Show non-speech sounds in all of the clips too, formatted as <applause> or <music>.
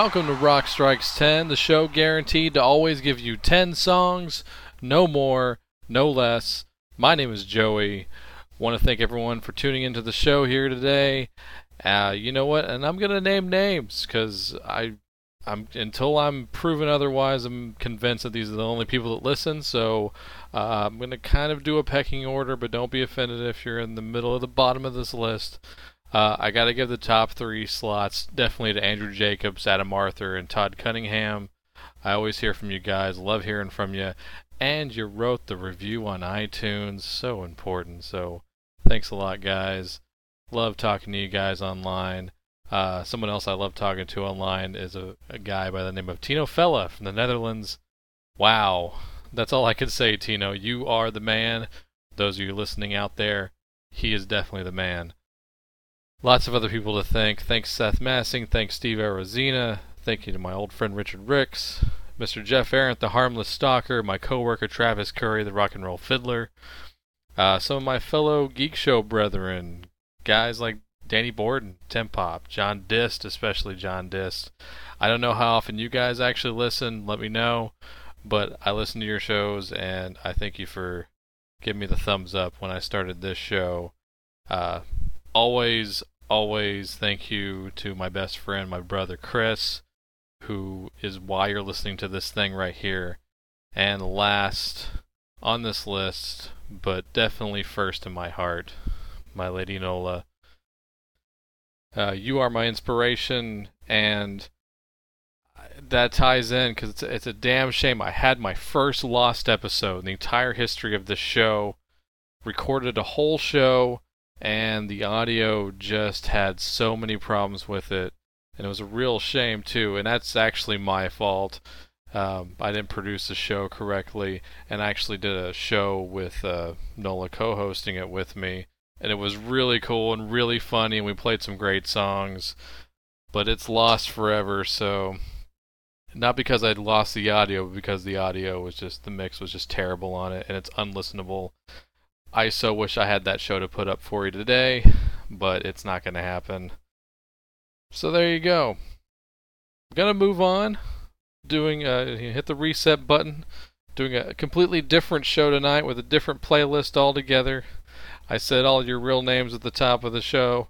Welcome to Rock Strikes 10, the show guaranteed to always give you 10 songs, no more, no less. My name is Joey. Want to thank everyone for tuning into the show here today. Uh, you know what? And I'm gonna name names because I, I'm until I'm proven otherwise, I'm convinced that these are the only people that listen. So uh, I'm gonna kind of do a pecking order, but don't be offended if you're in the middle of the bottom of this list. Uh, I got to give the top three slots definitely to Andrew Jacobs, Adam Arthur, and Todd Cunningham. I always hear from you guys. Love hearing from you. And you wrote the review on iTunes. So important. So thanks a lot, guys. Love talking to you guys online. Uh, someone else I love talking to online is a, a guy by the name of Tino Fella from the Netherlands. Wow. That's all I can say, Tino. You are the man. Those of you listening out there, he is definitely the man. Lots of other people to thank. Thanks Seth Massing. Thanks Steve Arizina. Thank you to my old friend Richard Ricks. Mr. Jeff Arendt, the harmless stalker. My coworker Travis Curry, the rock and roll fiddler. Uh, some of my fellow Geek Show brethren. Guys like Danny Borden, Tim Pop, John Dissed, especially John Dissed. I don't know how often you guys actually listen. Let me know. But I listen to your shows, and I thank you for giving me the thumbs up when I started this show. Uh, always, always thank you to my best friend, my brother Chris, who is why you're listening to this thing right here. And last on this list, but definitely first in my heart, my lady Nola. Uh, you are my inspiration, and that ties in because it's, it's a damn shame. I had my first lost episode in the entire history of this show, recorded a whole show, and the audio just had so many problems with it, and it was a real shame too. And that's actually my fault. Um, I didn't produce the show correctly, and I actually did a show with uh, Nola co-hosting it with me, and it was really cool and really funny, and we played some great songs. But it's lost forever, so not because I'd lost the audio, but because the audio was just the mix was just terrible on it, and it's unlistenable. I so wish I had that show to put up for you today, but it's not going to happen. So there you go. I'm going to move on. Doing a, hit the reset button. Doing a completely different show tonight with a different playlist altogether. I said all your real names at the top of the show.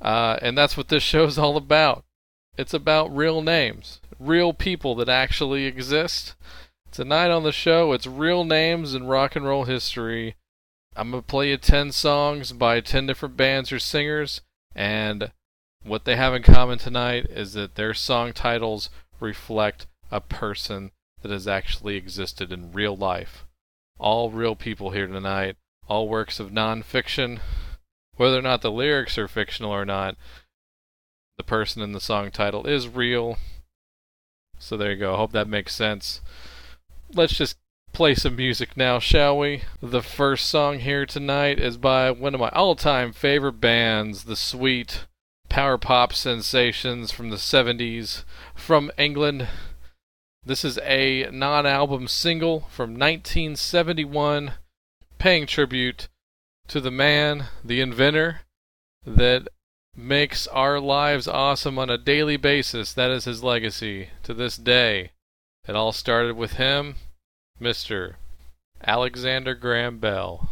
Uh, and that's what this <laughs> show's all about. It's about real names, real people that actually exist. Tonight on the show, it's real names in rock and roll history I'm going to play you 10 songs by 10 different bands or singers, and what they have in common tonight is that their song titles reflect a person that has actually existed in real life. All real people here tonight, all works of non-fiction, whether or not the lyrics are fictional or not. The person in the song title is real. So there you go. I hope that makes sense. Let's just play some music now, shall we? The first song here tonight is by one of my all time favorite bands, the sweet power pop sensations from the 70s from England. This is a non album single from 1971, paying tribute to the man, the inventor, that makes our lives awesome on a daily basis. That is his legacy to this day. It all started with him Mr. Alexander Graham Bell.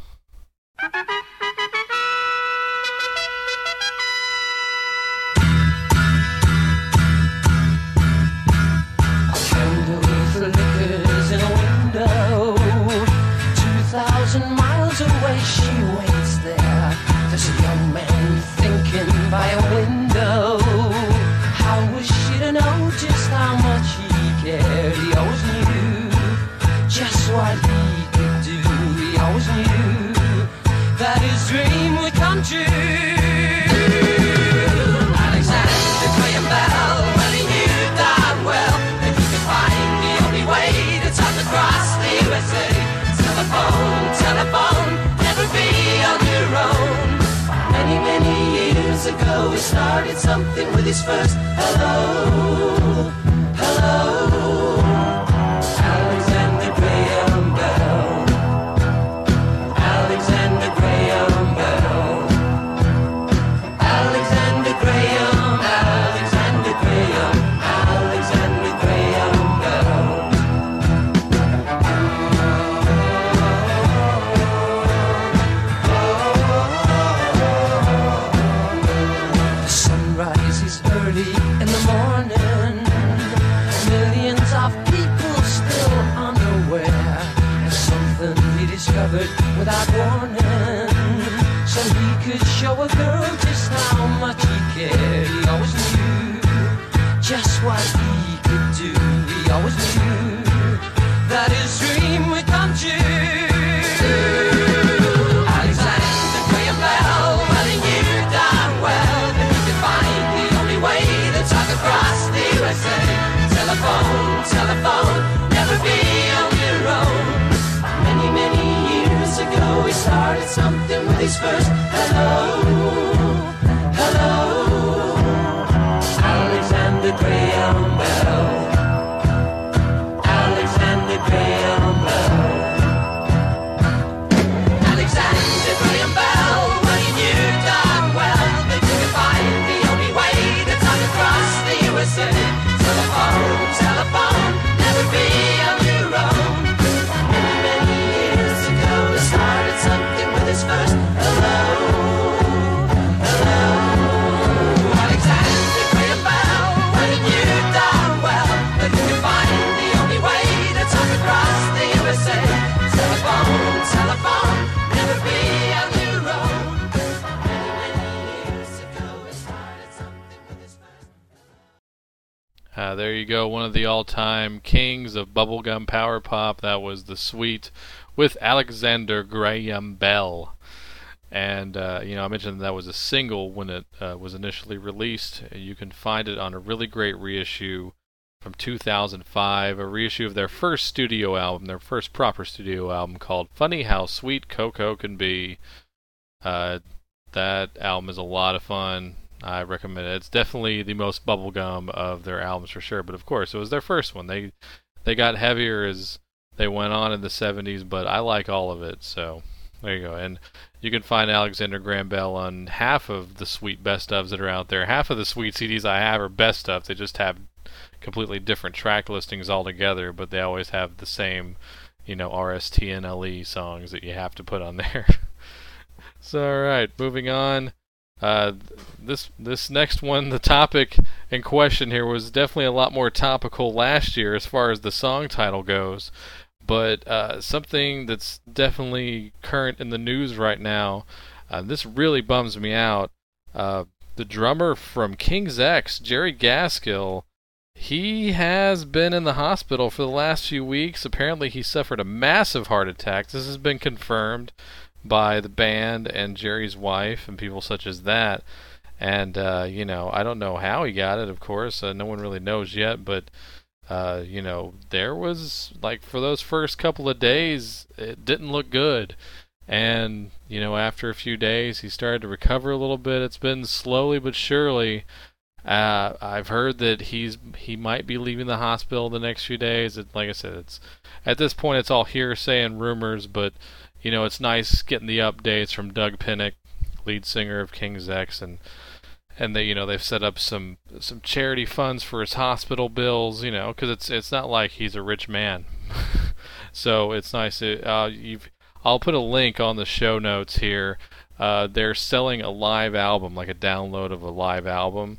Ago, he started something with his first hello, hello. Show a girl just how much he cared. He always knew just what he could do. He always knew that his dream would come true. Telephone, telephone, never be on your own. Many, many years ago, he started something with his first there you go, one of the all-time kings of bubblegum power pop. That was the Sweet with Alexander Graham Bell. And uh, you know, I mentioned that was a single when it uh, was initially released. You can find it on a really great reissue from 2005, a reissue of their first studio album, their first proper studio album called "Funny How Sweet Co-Co Can Be." Uh, that album is a lot of fun. I recommend it. It's definitely the most bubblegum of their albums for sure. But of course, it was their first one. They they got heavier as they went on in the 70s, but I like all of it. So there you go. And you can find Alexander Graham Bell on half of the sweet best ofs that are out there. Half of the sweet CDs I have are best of. They just have completely different track listings altogether, but they always have the same, you know, RST and LE songs that you have to put on there. <laughs> so all right, moving on. Uh, this this next one, the topic in question here was definitely a lot more topical last year as far as the song title goes, but uh, something that's definitely current in the news right now. Uh, this really bums me out. Uh, the drummer from King's X, Jerry Gaskill, he has been in the hospital for the last few weeks. Apparently, he suffered a massive heart attack. This has been confirmed by the band and Jerry's wife and people such as that. And uh, you know, I don't know how he got it. Of course, uh, no one really knows yet. But uh, you know, there was like for those first couple of days, it didn't look good. And you know, after a few days, he started to recover a little bit. It's been slowly but surely. Uh, I've heard that he's he might be leaving the hospital the next few days. It, like I said, it's at this point it's all hearsay and rumors, but you know, it's nice getting the updates from Doug Pinnick, lead singer of King's X, and and they, you know, they've set up some some charity funds for his hospital bills, you know, because it's it's not like he's a rich man, <laughs> so it's nice. To, uh, you've, I'll put a link on the show notes here. Uh, they're selling a live album, like a download of a live album,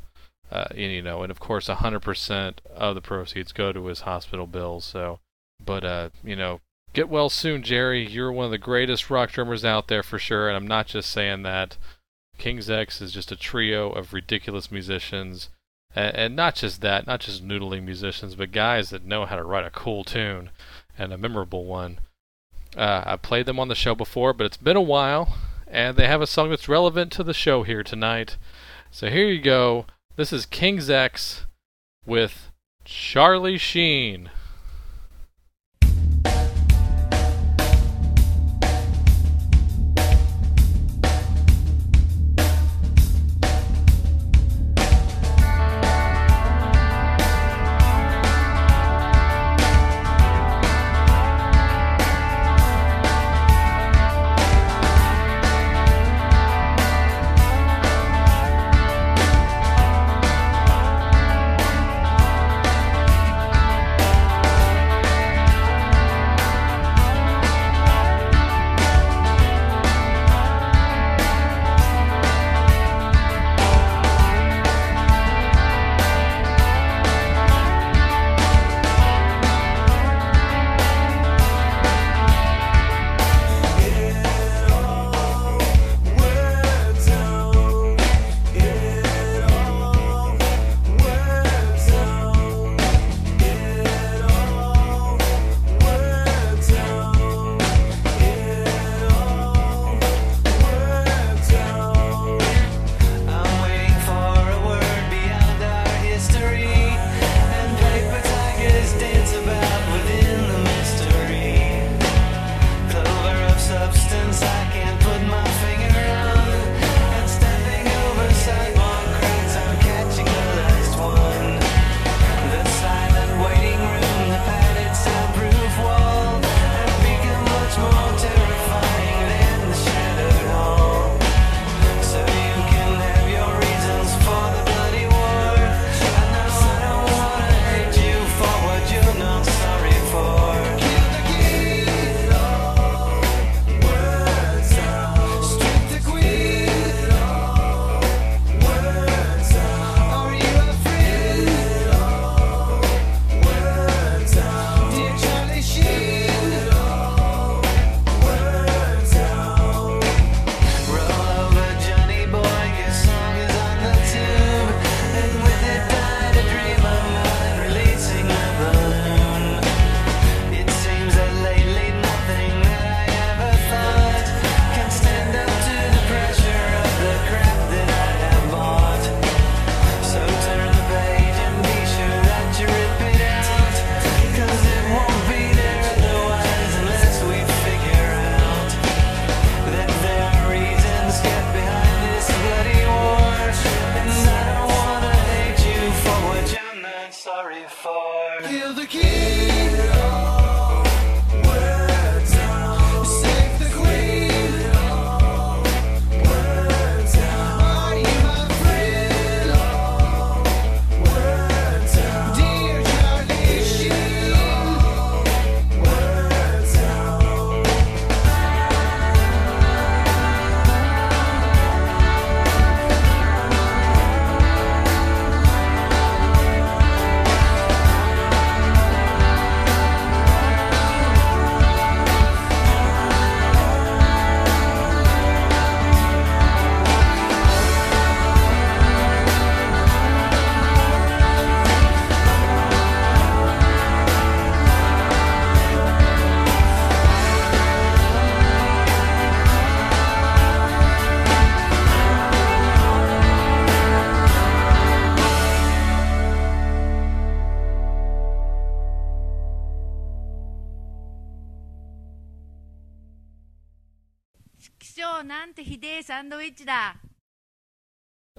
uh, and, you know, and of course, 100% of the proceeds go to his hospital bills. So, but uh, you know, Get well soon, Jerry. You're one of the greatest rock drummers out there for sure, and I'm not just saying that. King's X is just a trio of ridiculous musicians, and, and not just that, not just noodling musicians, but guys that know how to write a cool tune and a memorable one. Uh, I played them on the show before, but it's been a while, and they have a song that's relevant to the show here tonight. So here you go. This is King's X with Charlie Sheen.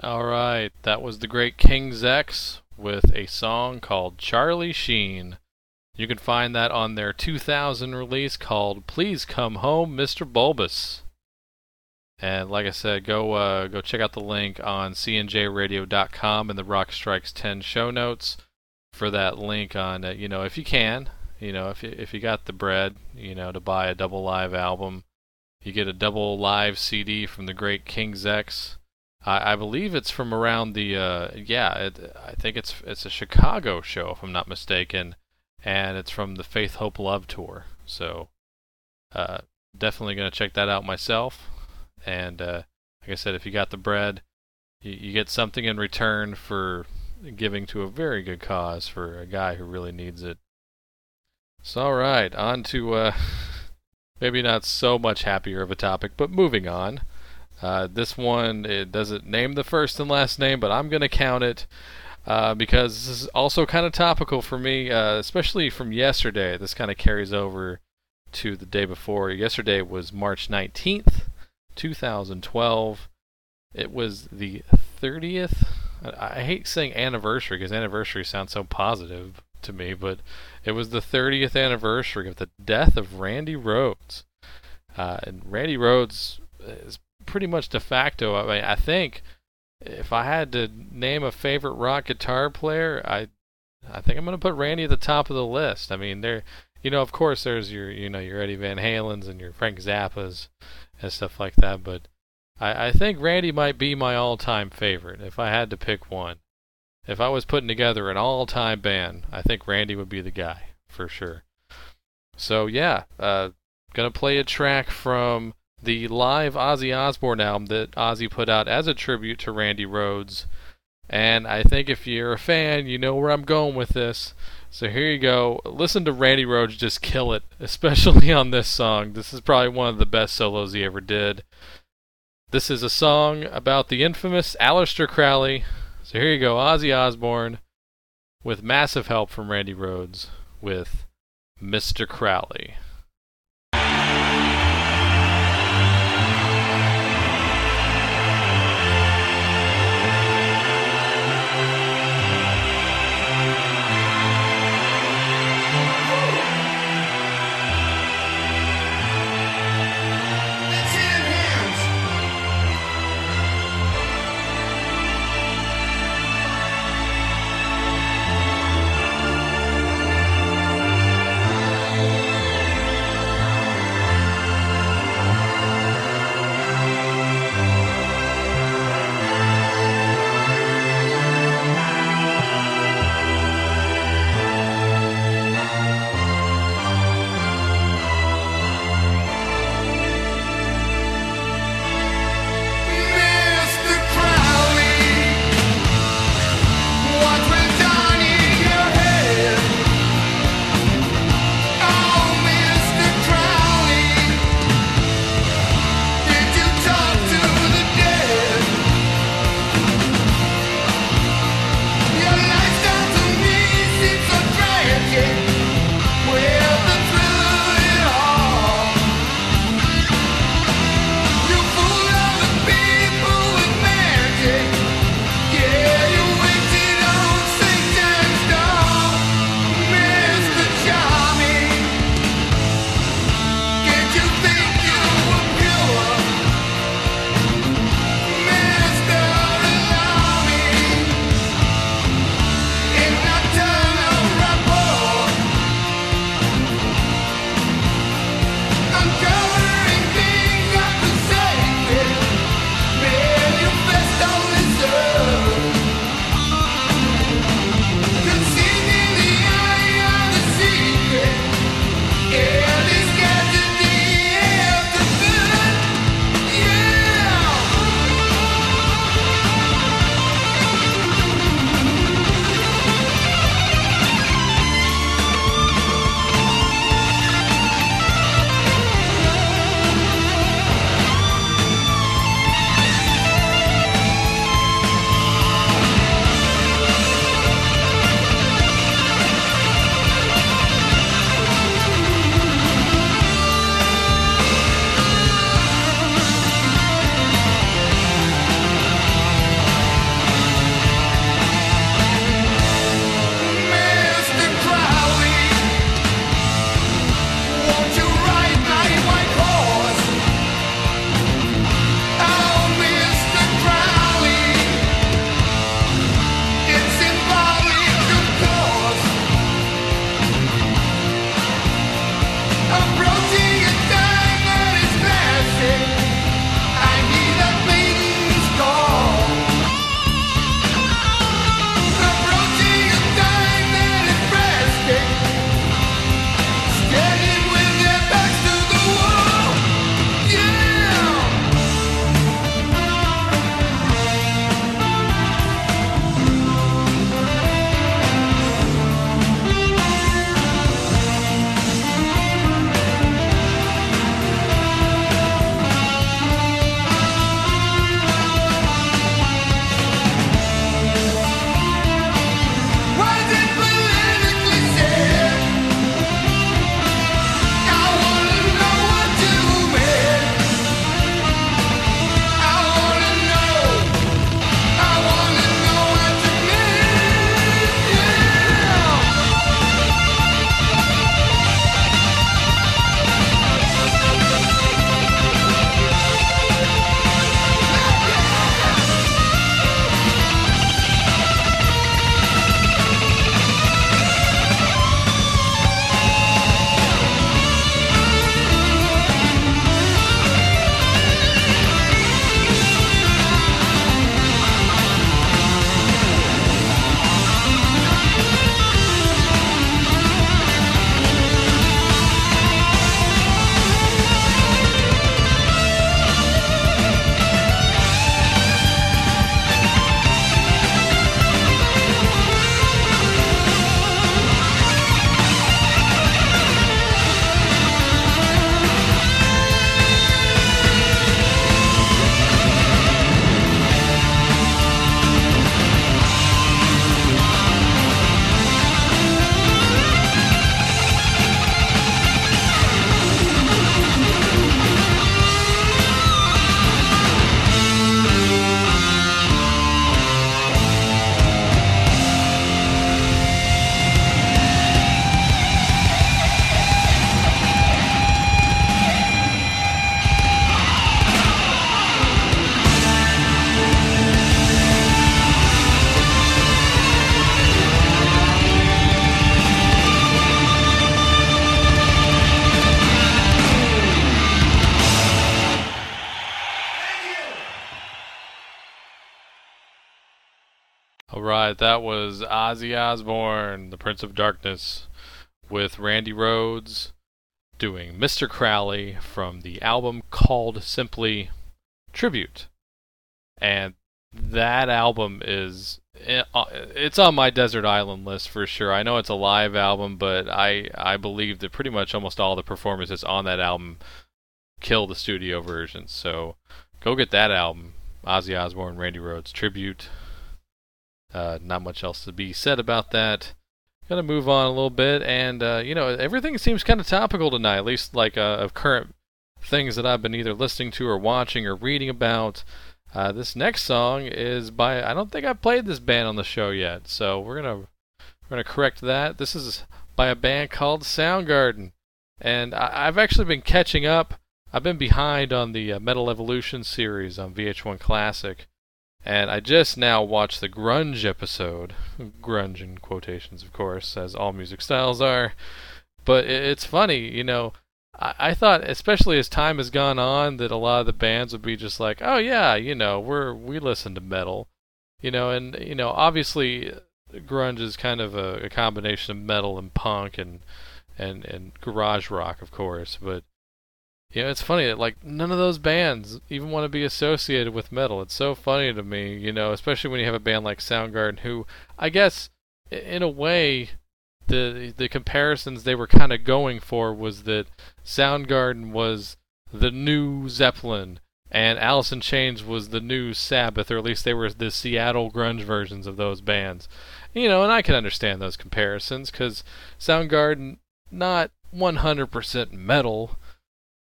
All right, that was the great King's X with a song called Charlie Sheen. You can find that on their 2000 release called Please Come Home, Mr. Bulbous. And like I said, go uh, go check out the link on cnjradio.com in the Rock Strikes 10 show notes for that link on uh, you know if you can, you know if you, if you got the bread, you know to buy a double live album you get a double live CD from the great King's X. I, I believe it's from around the uh, yeah. It, I think it's it's a Chicago show if I'm not mistaken, and it's from the Faith Hope Love tour. So uh, definitely gonna check that out myself. And uh, like I said, if you got the bread, you, you get something in return for giving to a very good cause for a guy who really needs it. So all right, on to uh, <laughs> maybe not so much happier of a topic, but moving on. Uh, this one it doesn't name the first and last name, but I'm going to count it uh, because this is also kind of topical for me, uh, especially from yesterday. This kind of carries over to the day before. Yesterday was March 19th, 2012. It was the 30th. I, I hate saying anniversary because anniversary sounds so positive, to me, but it was the 30th anniversary of the death of Randy Rhoads. Uh, and Randy Rhoads is pretty much de facto. I mean, I think if I had to name a favorite rock guitar player, I I think I'm going to put Randy at the top of the list. I mean, there, you know, of course, there's your, you know, your Eddie Van Halens and your Frank Zappas and stuff like that, but I, I think Randy might be my all-time favorite if I had to pick one if I was putting together an all-time band, I think Randy would be the guy for sure. So yeah, uh, gonna play a track from the live Ozzy Osbourne album that Ozzy put out as a tribute to Randy Rhoads. And I think if you're a fan, you know where I'm going with this. So here you go. Listen to Randy Rhoads just kill it, <laughs> especially on this song. This is probably one of the best solos he ever did. This is a song about the infamous Aleister Crowley, so here you go, Ozzy Osbourne, with massive help from Randy Rhoads, with Mr. Crowley. Right, that was Ozzy Osbourne, the Prince of Darkness, with Randy Rhoads doing Mr. Crowley from the album called simply Tribute. And that album is eh, it's on my desert island list for sure. I know it's a live album, but I I believe that pretty much almost all the performances on that album kill the studio versions. So go get that album. Ozzy Osbourne, Randy Rhoads tribute. Uh, not much else to be said about that. Gonna move on a little bit, and uh, you know everything seems kind of topical tonight, at least like uh, of current things that I've been either listening to or watching or reading about. Uh, this next song is by I don't think I've played this band on the show yet, so we're gonna we're gonna correct that. This is by a band called Soundgarden, and I, have actually been catching up. I've been behind on the uh, Metal Evolution series on VH1 Classic, and I just now watched the grunge episode. Grunge in quotations, of course, as all music styles are. But it's funny, you know. I, thought, especially as time has gone on, that a lot of the bands would be just like, "Oh yeah, you know, we're we listen to metal," you know, and you know, obviously, grunge is kind of a, a combination of metal and punk and and and garage rock, of course. But you know, it's funny that like none of those bands even want to be associated with metal. It's so funny to me, you know, especially when you have a band like Soundgarden, who I guess in a way the the comparisons they were kind of going for was that Soundgarden was the new Zeppelin and Alice in Chains was the new Sabbath, or at least they were the Seattle grunge versions of those bands. You know, and I can understand those comparisons because Soundgarden not 100% metal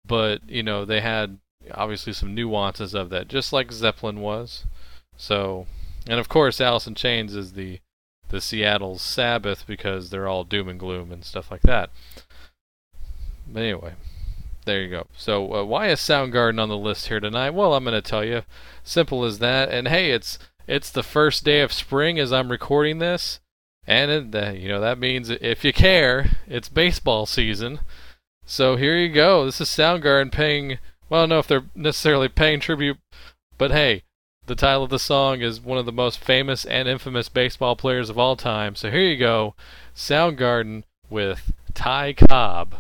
but you know they had obviously some nuances of that, just like Zeppelin was. So, and of course, Alice in Chains is the the Seattle's Sabbath because they're all doom and gloom and stuff like that. But anyway, there you go. So uh, why is Soundgarden on the list here tonight? Well, I'm going to tell you. Simple as that. And hey, it's it's the first day of spring as I'm recording this, and it, uh, you know that means if you care, it's baseball season. So here you go. This is Soundgarden paying. Well, I don't know if they're necessarily paying tribute, but hey, the title of the song is one of the most famous and infamous baseball players of all time. So here you go, Soundgarden with Ty Cobb.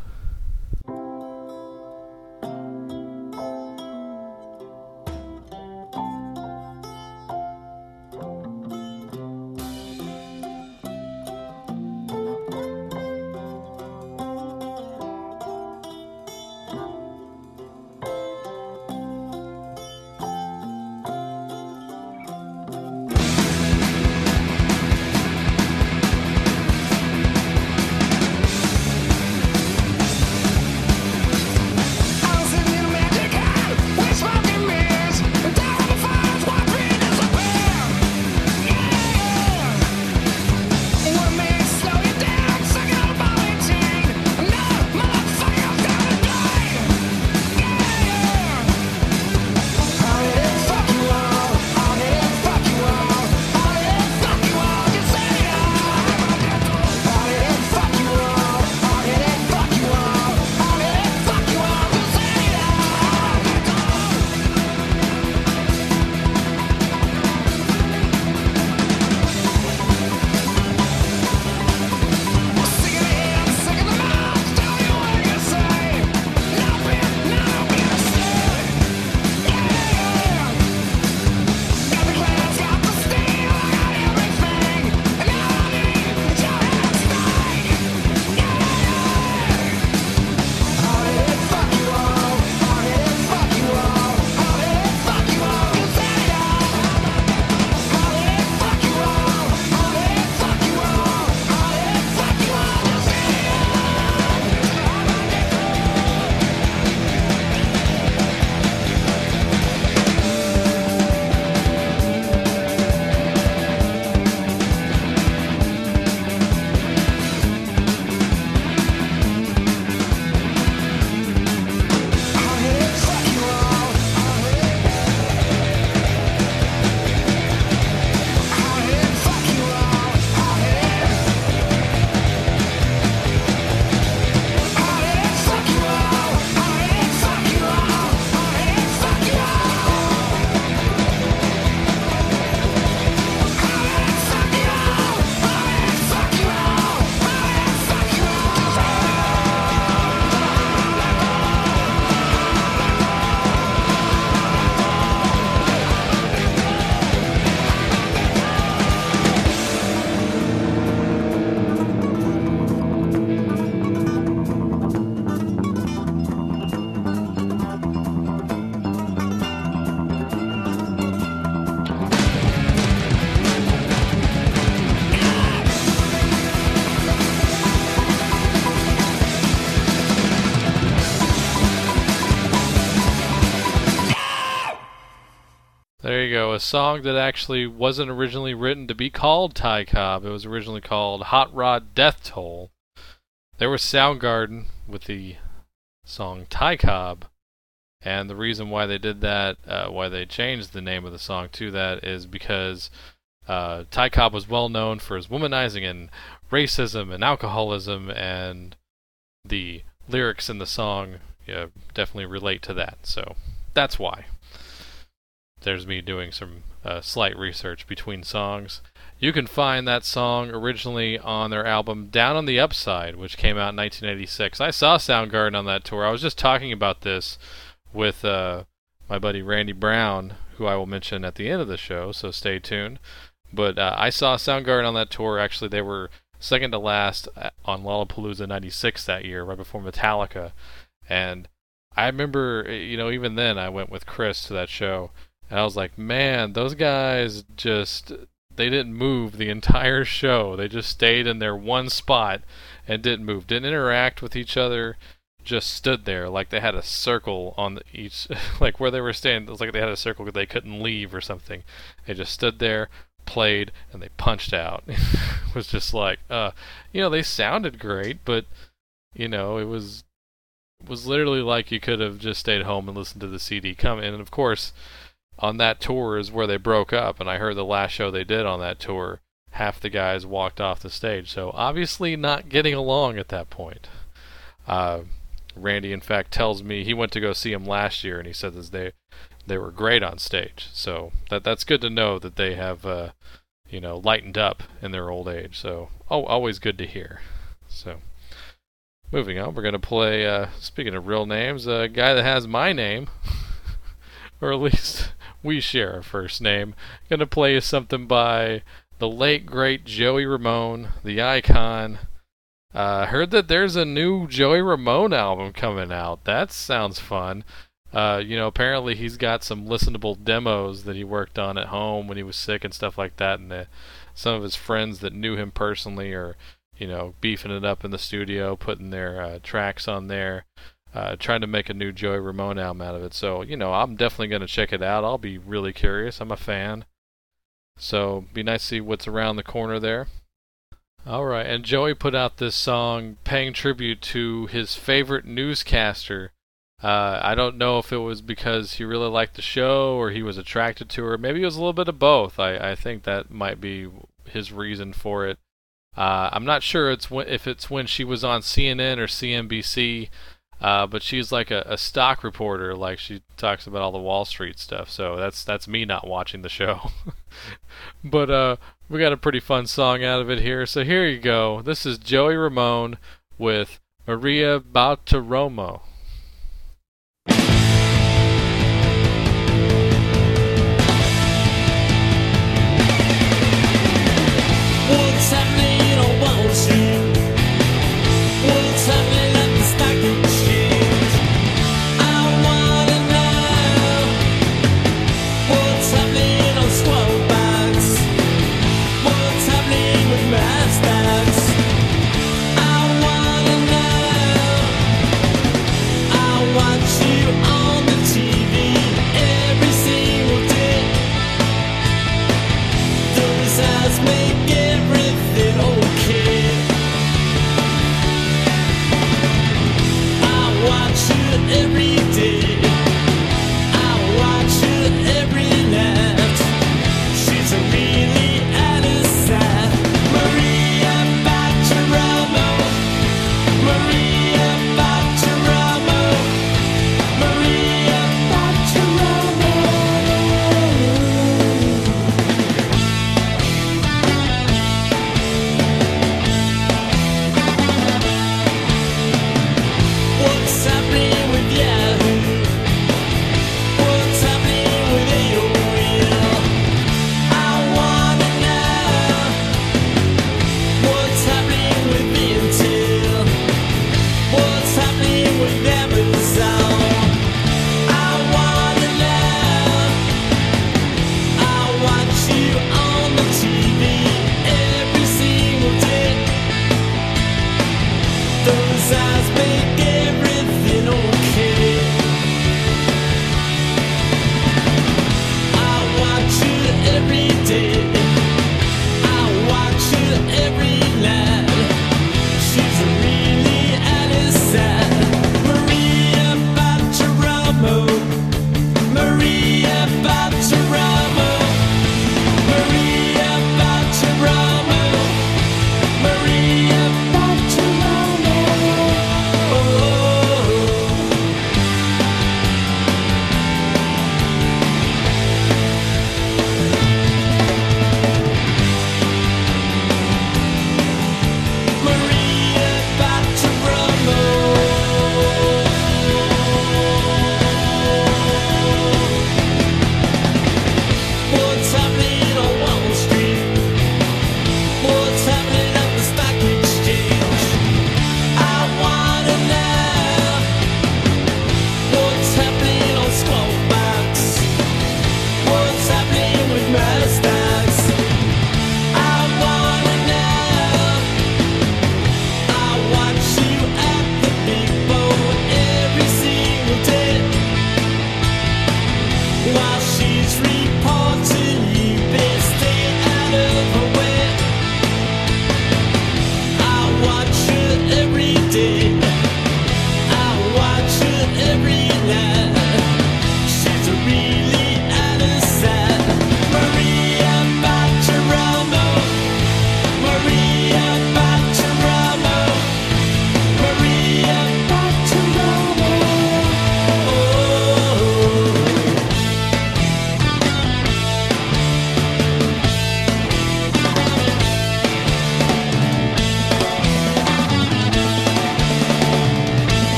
There you go. A song that actually wasn't originally written to be called Ty Cobb. It was originally called Hot Rod Death Toll. There was Soundgarden with the song Ty Cobb. And the reason why they did that, uh, why they changed the name of the song to that, is because uh, Ty Cobb was well known for his womanizing and racism and alcoholism, and the lyrics in the song yeah, definitely relate to that. So that's why there's me doing some uh, slight research between songs. You can find that song originally on their album Down on the Upside, which came out in 1986. I saw Soundgarden on that tour. I was just talking about this with uh, my buddy Randy Brown, who I will mention at the end of the show, so stay tuned. But uh, I saw Soundgarden on that tour. Actually, they were second to last uh, on Lollapalooza 96 that year, right before Metallica. And I remember, you know, even then I went with Chris to that show and I was like, man, those guys just they didn't move the entire show. They just stayed in their one spot and didn't move, didn't interact with each other, just stood there like they had a circle on each <laughs> like where they were standing. It was like they had a circle because they couldn't leave or something. They just stood there, played, and they punched out. <laughs> it was just like, uh, you know, they sounded great, but you know, it was was literally like you could have just stayed home and listened to the CD come in, and of course on that tour is where they broke up, and I heard the last show they did on that tour, half the guys walked off the stage. So obviously not getting along at that point. Uh, Randy, in fact, tells me he went to go see him last year, and he said that they they were great on stage. So that that's good to know that they have uh, you know lightened up in their old age. So oh, always good to hear. So. Moving on, we're going to play, uh, speaking of real names, a guy that has my name, <laughs> or at least we share a first name. Gonna play you something by the late great Joey Ramone, the icon. Uh, heard that there's a new Joey Ramone album coming out. That sounds fun. Uh, you know, apparently he's got some listenable demos that he worked on at home when he was sick and stuff like that, and the, some of his friends that knew him personally are, you know, beefing it up in the studio, putting their uh, tracks on there uh, trying to make a new Joey Ramone album out of it. So, you know, I'm definitely going to check it out. I'll be really curious. I'm a fan. So, be nice to see what's around the corner there. All right, and Joey put out this song paying tribute to his favorite newscaster. Uh, I don't know if it was because he really liked the show or he was attracted to her. Maybe it was a little bit of both. I, I think that might be his reason for it. Uh, I'm not sure it's when, if it's when she was on CNN or CNBC. Uh, but she's like a, a, stock reporter, like she talks about all the Wall Street stuff. So that's that's me not watching the show. <laughs> but uh, we got a pretty fun song out of it here. So here you go. This is Joey Ramone with Maria Bartiromo.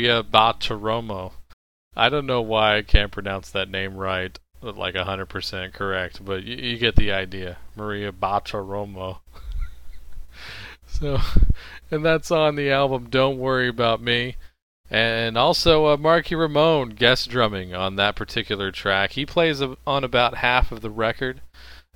Maria Bartiromo. I don't know why I can't pronounce that name right, like 100% correct, but you, you get the idea. Maria Bartiromo. <laughs> so, and that's on the album Don't Worry About Me. And also uh, Marky Ramone guest drumming on that particular track. He plays on about half of the record.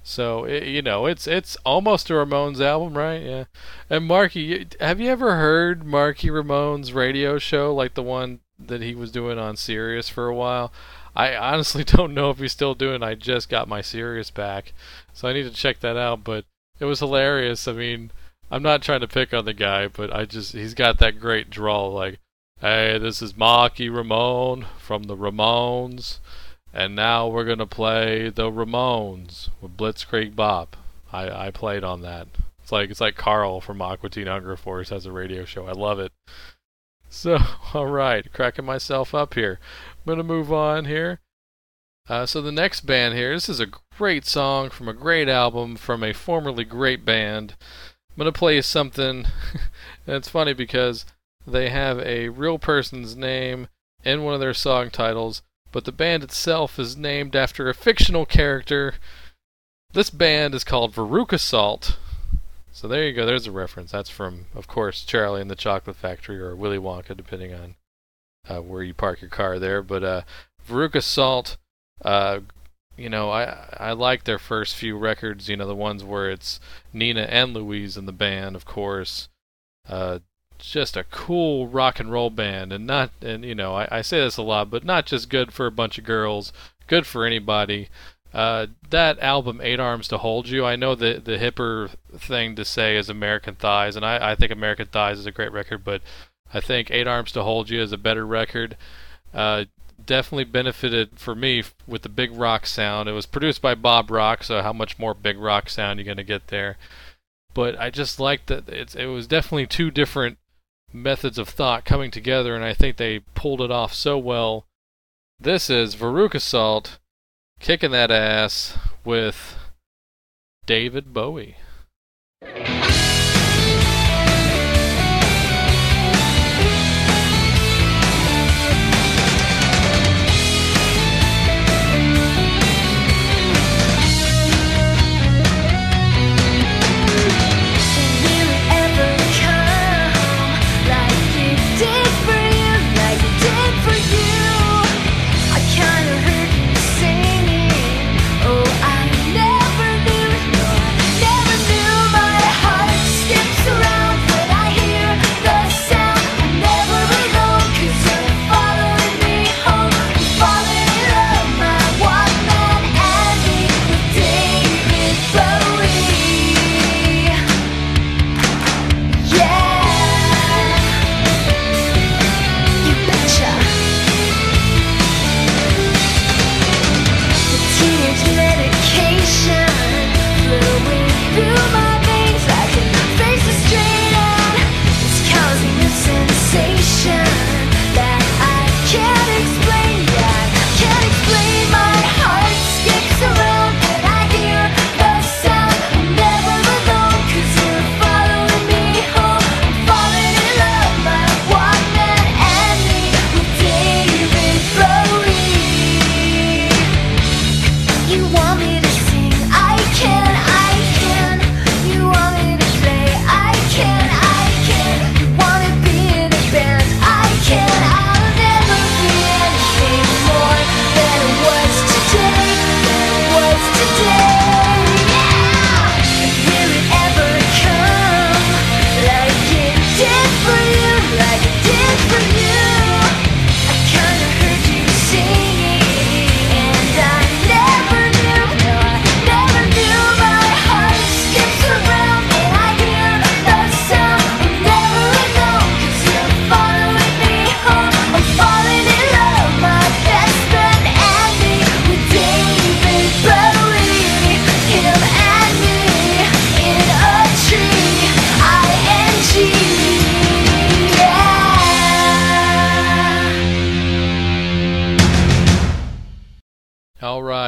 So it, you know, it's it's almost a Ramones album, right? Yeah. And Marky, have you ever heard Marky Ramone's radio show, like the one that he was doing on Sirius for a while? I honestly <laughs> don't know if he's still doing. I just got my Sirius back, so I need to check that out. But it was hilarious. I mean, I'm not trying to pick on the guy, but I just he's got that great drawl, like, "Hey, this is Marky Ramone from the Ramones." And now we're gonna play the Ramones with Blitzkrieg Bop. I, I played on that. It's like it's like Carl from Aqua Teen Hunger Force has a radio show. I love it. So <laughs> all right, cracking myself up here. I'm gonna move on here. Uh, so the next band here, this is a great song from a great album from a formerly great band. I'm gonna play you something. and <laughs> it's funny because they have a real person's name in one of their song titles but the band itself is named after a fictional character. This band is called Veruca Salt. So there you go, there's a reference. That's from, of course, Charlie and the Chocolate Factory or Willy Wonka, depending on uh, where you park your car there. But uh, Veruca Salt, uh, you know, I I like their first few records. You know, the ones where it's Nina and Louise in the band, of course. Uh, just a cool rock and roll band and not and you know I, I say this a lot but not just good for a bunch of girls good for anybody. Uh, that album eight arms to hold you i know the the hipper thing to say is american thighs and I, I think american thighs is a great record but i think eight arms to hold you is a better record. Uh, definitely benefited for me with the big rock sound. It was produced by bob rock so how much more big rock sound you going to get there? But I just liked that it's it was definitely two different methods of thought coming together, and I think they pulled it off so well. This is Veruca Salt kicking that ass with David Bowie.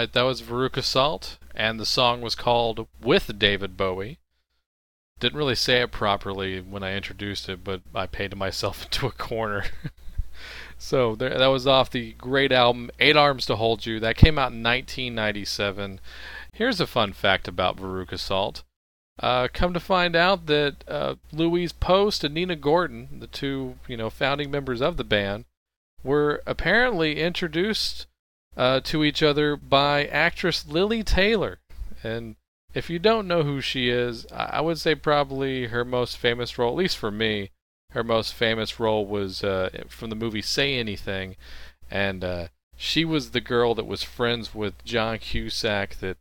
Right, that was Veruca Salt, and the song was called "With David Bowie." didn't really say it properly when I introduced it, but I painted myself <laughs> into a corner. <laughs> so there, that was off the great album Eight Arms to Hold You. That came out in 1997. Here's a fun fact about Veruca Salt. Uh, come to find out that uh, Louise Post and Nina Gordon, the two you know founding members of the band, were apparently introduced uh, to each other by actress Lili Taylor. And if you don't know who she is, I would say probably her most famous role, at least for me, her most famous role was uh, from the movie Say Anything, and uh, she was the girl that was friends with John Cusack that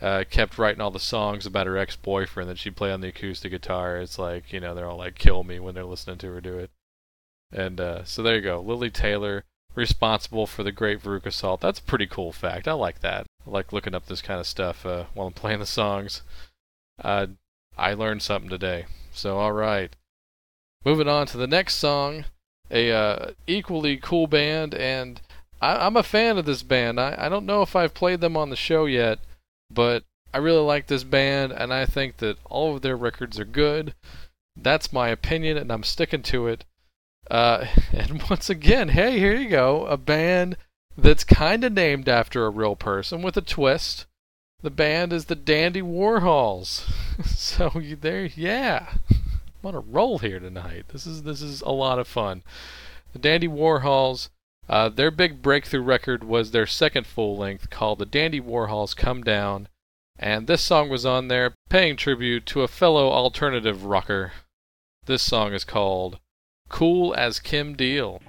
uh, kept writing all the songs about her ex-boyfriend that she'd play on the acoustic guitar. It's like you know they're all like "kill me" when they're listening to her do it. And uh, so there you go, Lili Taylor, responsible for the Great Veruca Salt. That's a pretty cool fact. I like that. I like looking up this kind of stuff uh, while I'm playing the songs. Uh, I learned something today. So all right, moving on to the next song, a uh, equally cool band, and I, I'm a fan of this band. I, I don't know if I've played them on the show yet, but I really like this band, and I think that all of their records are good. That's my opinion, and I'm sticking to it. Uh, <laughs> and once again, hey, here you go, a band that's kind of named after a real person with a twist. The band is the Dandy Warhols. <laughs> so you there, yeah. I'm on a roll here tonight. This is this is a lot of fun. The Dandy Warhols. Uh, their big breakthrough record was their second full length called The Dandy Warhols Come Down, and this song was on there paying tribute to a fellow alternative rocker. This song is called Cool as Kim Deal.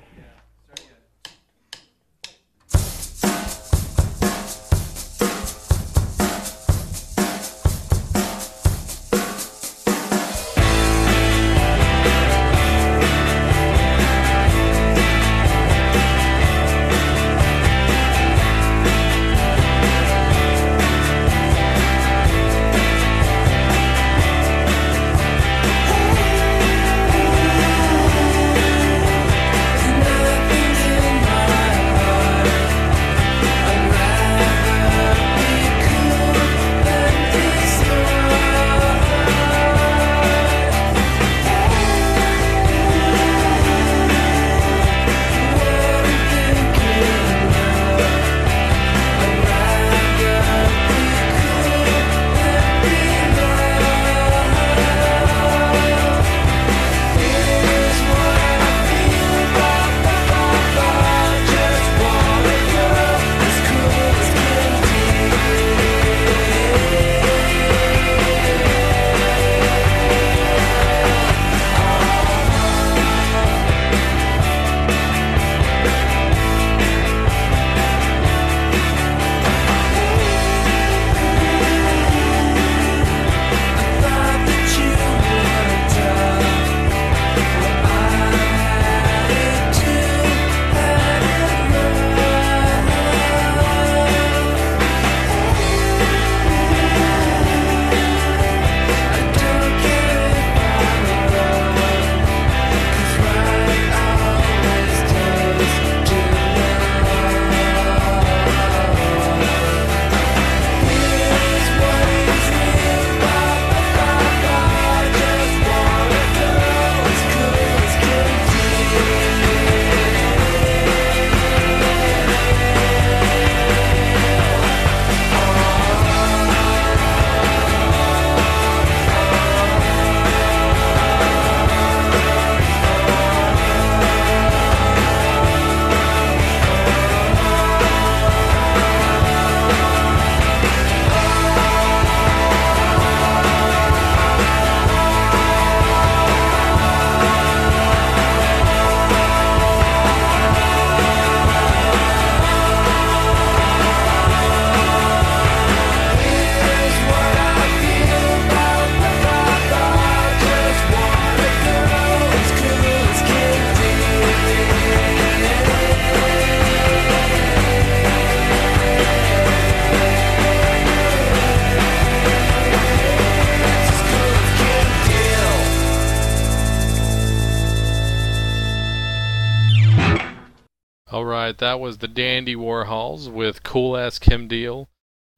The Dandy Warhols with Cool Ass Kim Deal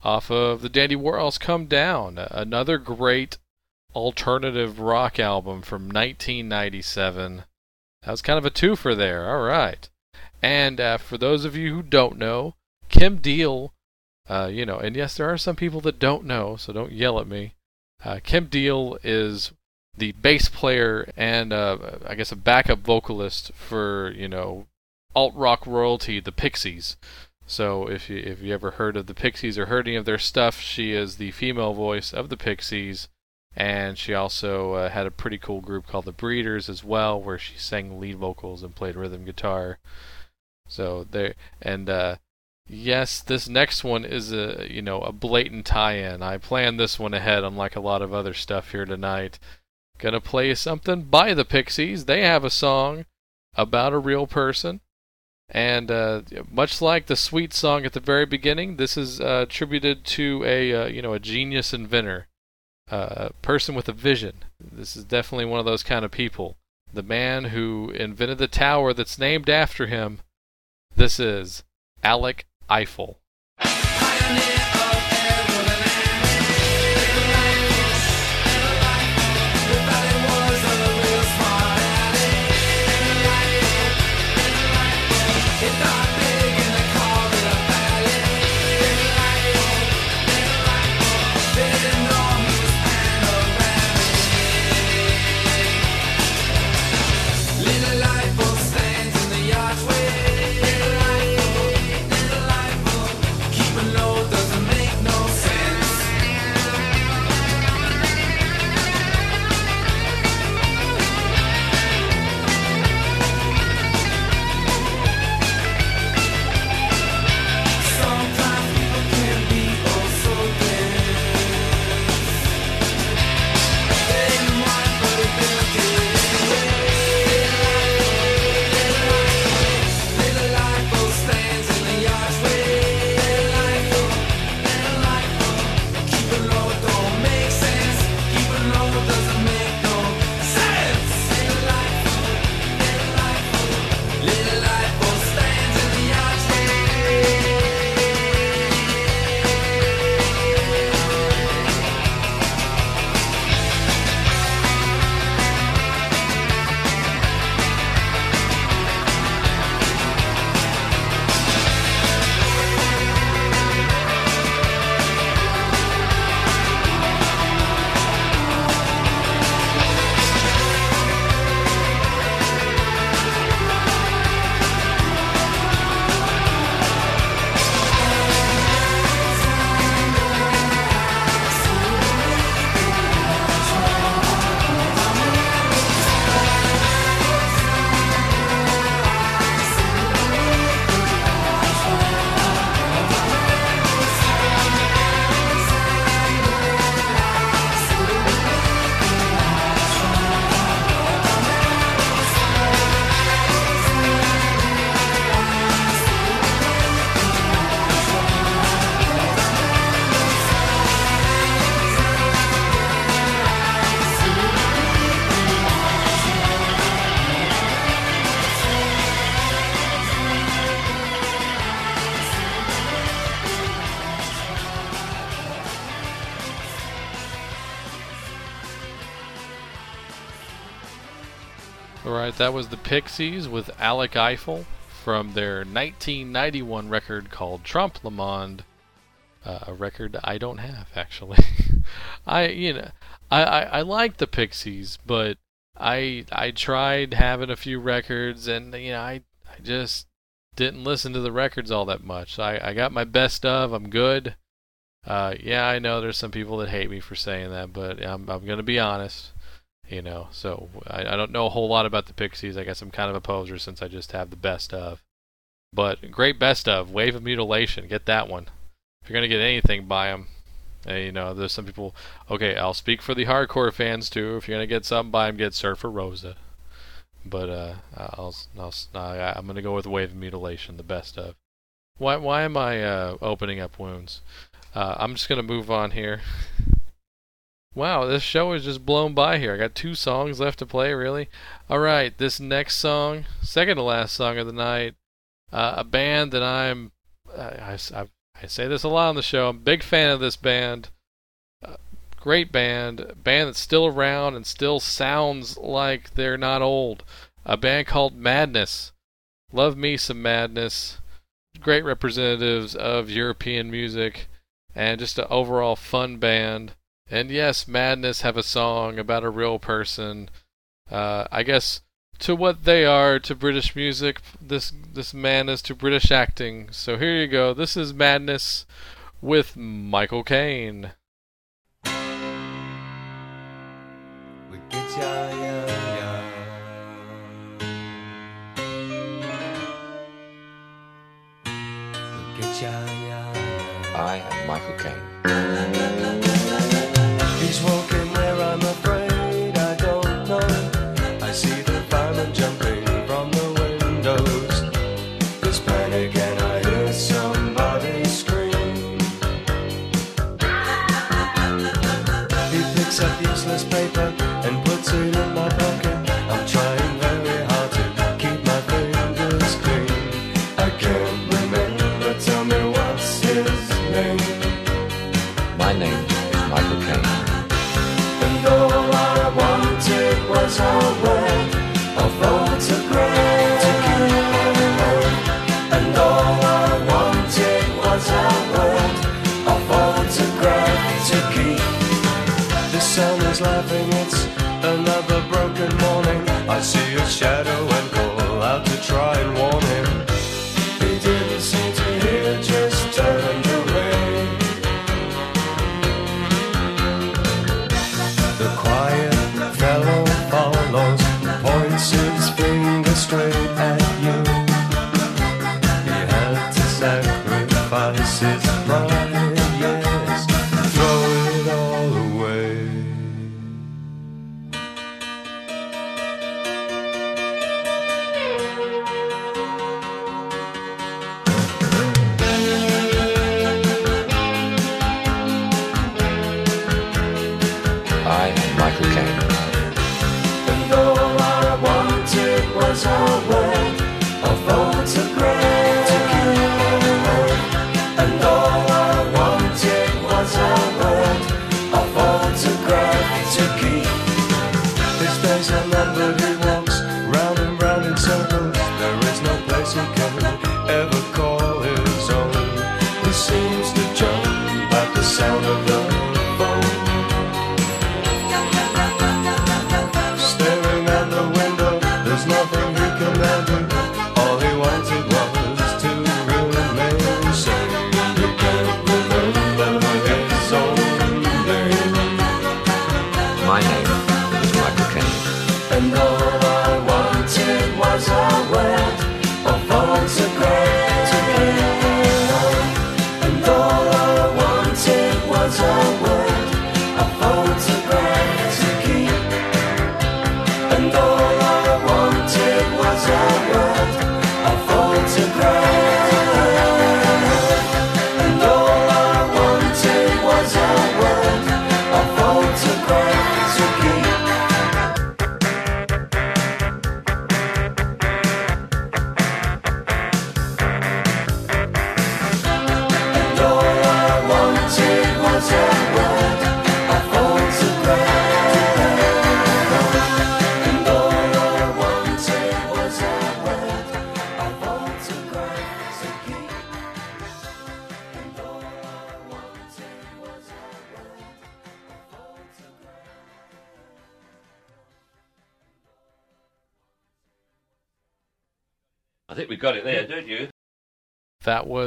off of the Dandy Warhols Come Down. Another great alternative rock album from 1997. That was kind of a twofer there. All right. And uh, for those of you who don't know, Kim Deal, uh, you know, and yes, there are some people that don't know, so don't yell at me. Uh, Kim Deal is the bass player and uh, I guess a backup vocalist for you know alt rock royalty, the Pixies. So if you if you ever heard of the Pixies or heard any of their stuff, she is the female voice of the Pixies, and she also uh, had a pretty cool group called the Breeders as well, where she sang lead vocals and played rhythm guitar. So there and uh, yes, this next one is a you know a blatant tie-in. I planned this one ahead, unlike a lot of other stuff here tonight. Gonna play something by the Pixies. They have a song about a real person. And uh, much like the sweet song at the very beginning, this is uh, attributed to a uh, you know a genius inventor, uh, a person with a vision. This is definitely one of those kind of people. The man who invented the tower that's named after him. This is Alec Eiffel. Right, that was the Pixies with Alec Eiffel from their 1991 record called Trompe le Monde. Uh, a record I don't have actually. <laughs> I you know I, I I like the Pixies, but I I tried having a few records and you know I I just didn't listen to the records all that much. I I got my best of. I'm good. Uh, yeah, I know there's some people that hate me for saying that, but I'm I'm gonna be honest you know. So I, I don't know a whole lot about the Pixies. I guess I'm kind of a poser since I just have the best of. But great best of Wave of Mutilation. Get that one. If you're gonna get anything, buy them. and, you know, there's some people. Okay, I'll speak for the hardcore fans too. If you're gonna get something, buy them. Get Surfer Rosa. But uh, I'll, I'll I'm gonna go with Wave of Mutilation, the best of. Why why am I uh, opening up wounds? Uh, I'm just gonna move on here. <laughs> Wow, this show is just blown by here. I got two songs left to play, really. All right, this next song, second to last song of the night, uh, a band that I'm, I, I, I say this a lot on the show. I'm a big fan of this band. Uh, Great band, band that's still around and still sounds like they're not old. A band called Madness. Love me some Madness. Great representatives of European music and just an overall fun band. And yes, Madness have a song about a real person. Uh, I guess to what they are to British music, this this man is to British acting. So here you go. This is Madness with Michael Caine. We get ya, ya, ya. We get ya, ya, ya. I am Michael Caine.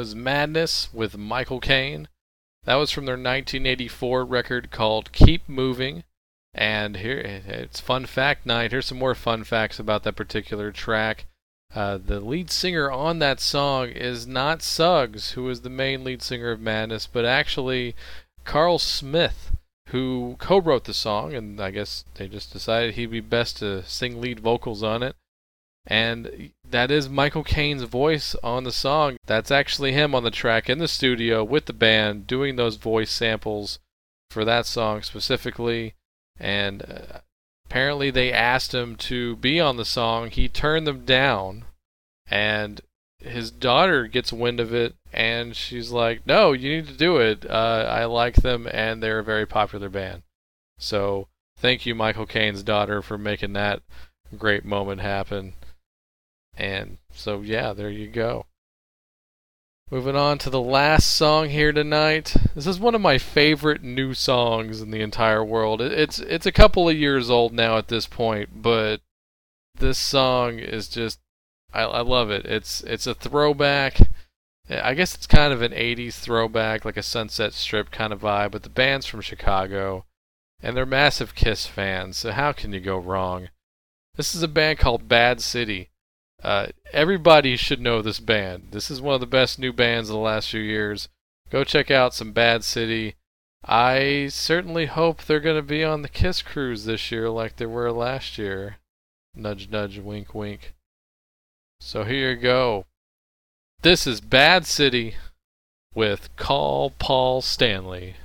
Was Madness with Michael Caine. That was from their 1984 record called Keep Moving. And here, it's fun fact night. Here's some more fun facts about that particular track. Uh, the lead singer on that song is not Suggs, who is the main lead singer of Madness, but actually Carl Smith, who co wrote the song. And I guess they just decided he'd be best to sing lead vocals on it. And that is Michael Caine's voice on the song. That's actually him on the track in the studio with the band doing those voice samples for that song specifically. And uh, apparently they asked him to be on the song. He turned them down. And his daughter gets wind of it and she's like, "No, you need to do it. Uh, I like them and they're a very popular band." So thank you, Michael Caine's daughter, for making that great moment happen. And so, yeah, there you go. Moving on to the last song here tonight. This is one of my favorite new songs in the entire world. It's it's a couple of years old now at this point, but this song is just I, I love it. It's it's a throwback. I guess it's kind of an 80s throwback, like a Sunset Strip kind of vibe, but the band's from Chicago and they're massive Kiss fans, so how can you go wrong? This is a band called Bad City. Uh, everybody should know this band. This is one of the best new bands of the last few years. Go check out some Bad City. I certainly hope they're going to be on the Kiss cruise this year like they were last year. Nudge, nudge, wink, wink. So here you go. This is Bad City with Call Paul Stanley.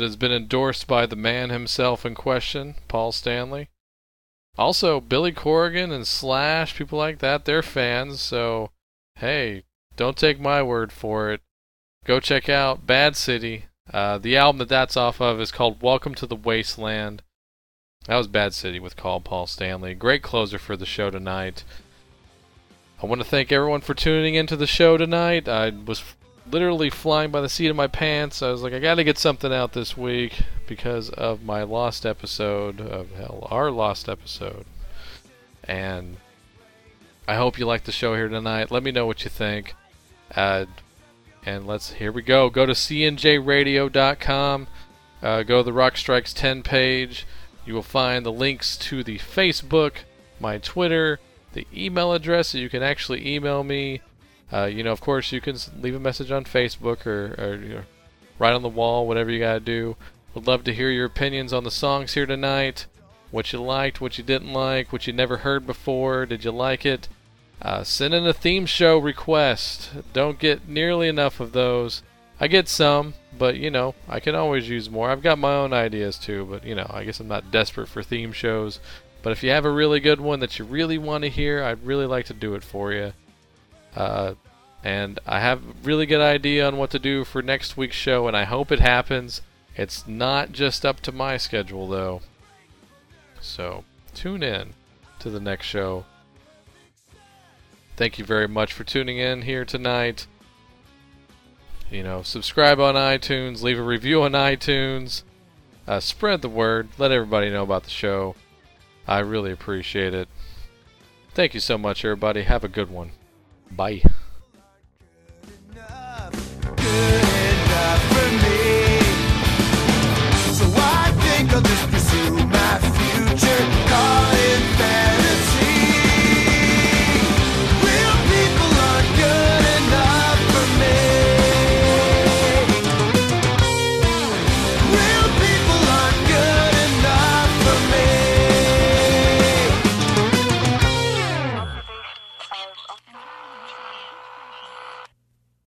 That has been endorsed by the man himself in question, Paul Stanley. Also, Billy Corrigan and Slash, people like that, they're fans, so hey, don't take my word for it. Go check out Bad City. Uh, the album that that's off of is called Welcome to the Wasteland. That was Bad City with Call Paul Stanley. Great closer for the show tonight. I want to thank everyone for tuning into the show tonight. I was literally flying by the seat of my pants. I was like, I got to get something out this week because of my lost episode of hell, our lost episode. And I hope you like the show here tonight. Let me know what you think. Uh, and let's here we go. Go to cnjradio.com. Uh, go to the Rock Strikes 10 page. You will find the links to the Facebook, my Twitter, the email address so you can actually email me. Uh, you know, of course, you can leave a message on Facebook or, or you know, write on the wall, whatever you got to do. Would love to hear your opinions on the songs here tonight. What you liked, what you didn't like, what you never heard before. Did you like it? Uh, send in a theme show request. Don't get nearly enough of those. I get some, but you know, I can always use more. I've got my own ideas too, but you know, I guess I'm not desperate for theme shows. But if you have a really good one that you really want to hear, I'd really like to do it for you. Uh, and I have a really good idea on what to do for next week's show, and I hope it happens. It's not just up to my schedule, though. So, tune in to the next show. Thank you very much for tuning in here tonight. You know, subscribe on iTunes, leave a review on iTunes, uh, spread the word, let everybody know about the show. I really appreciate it. Thank you so much, everybody. Have a good one. Bye. Good enough,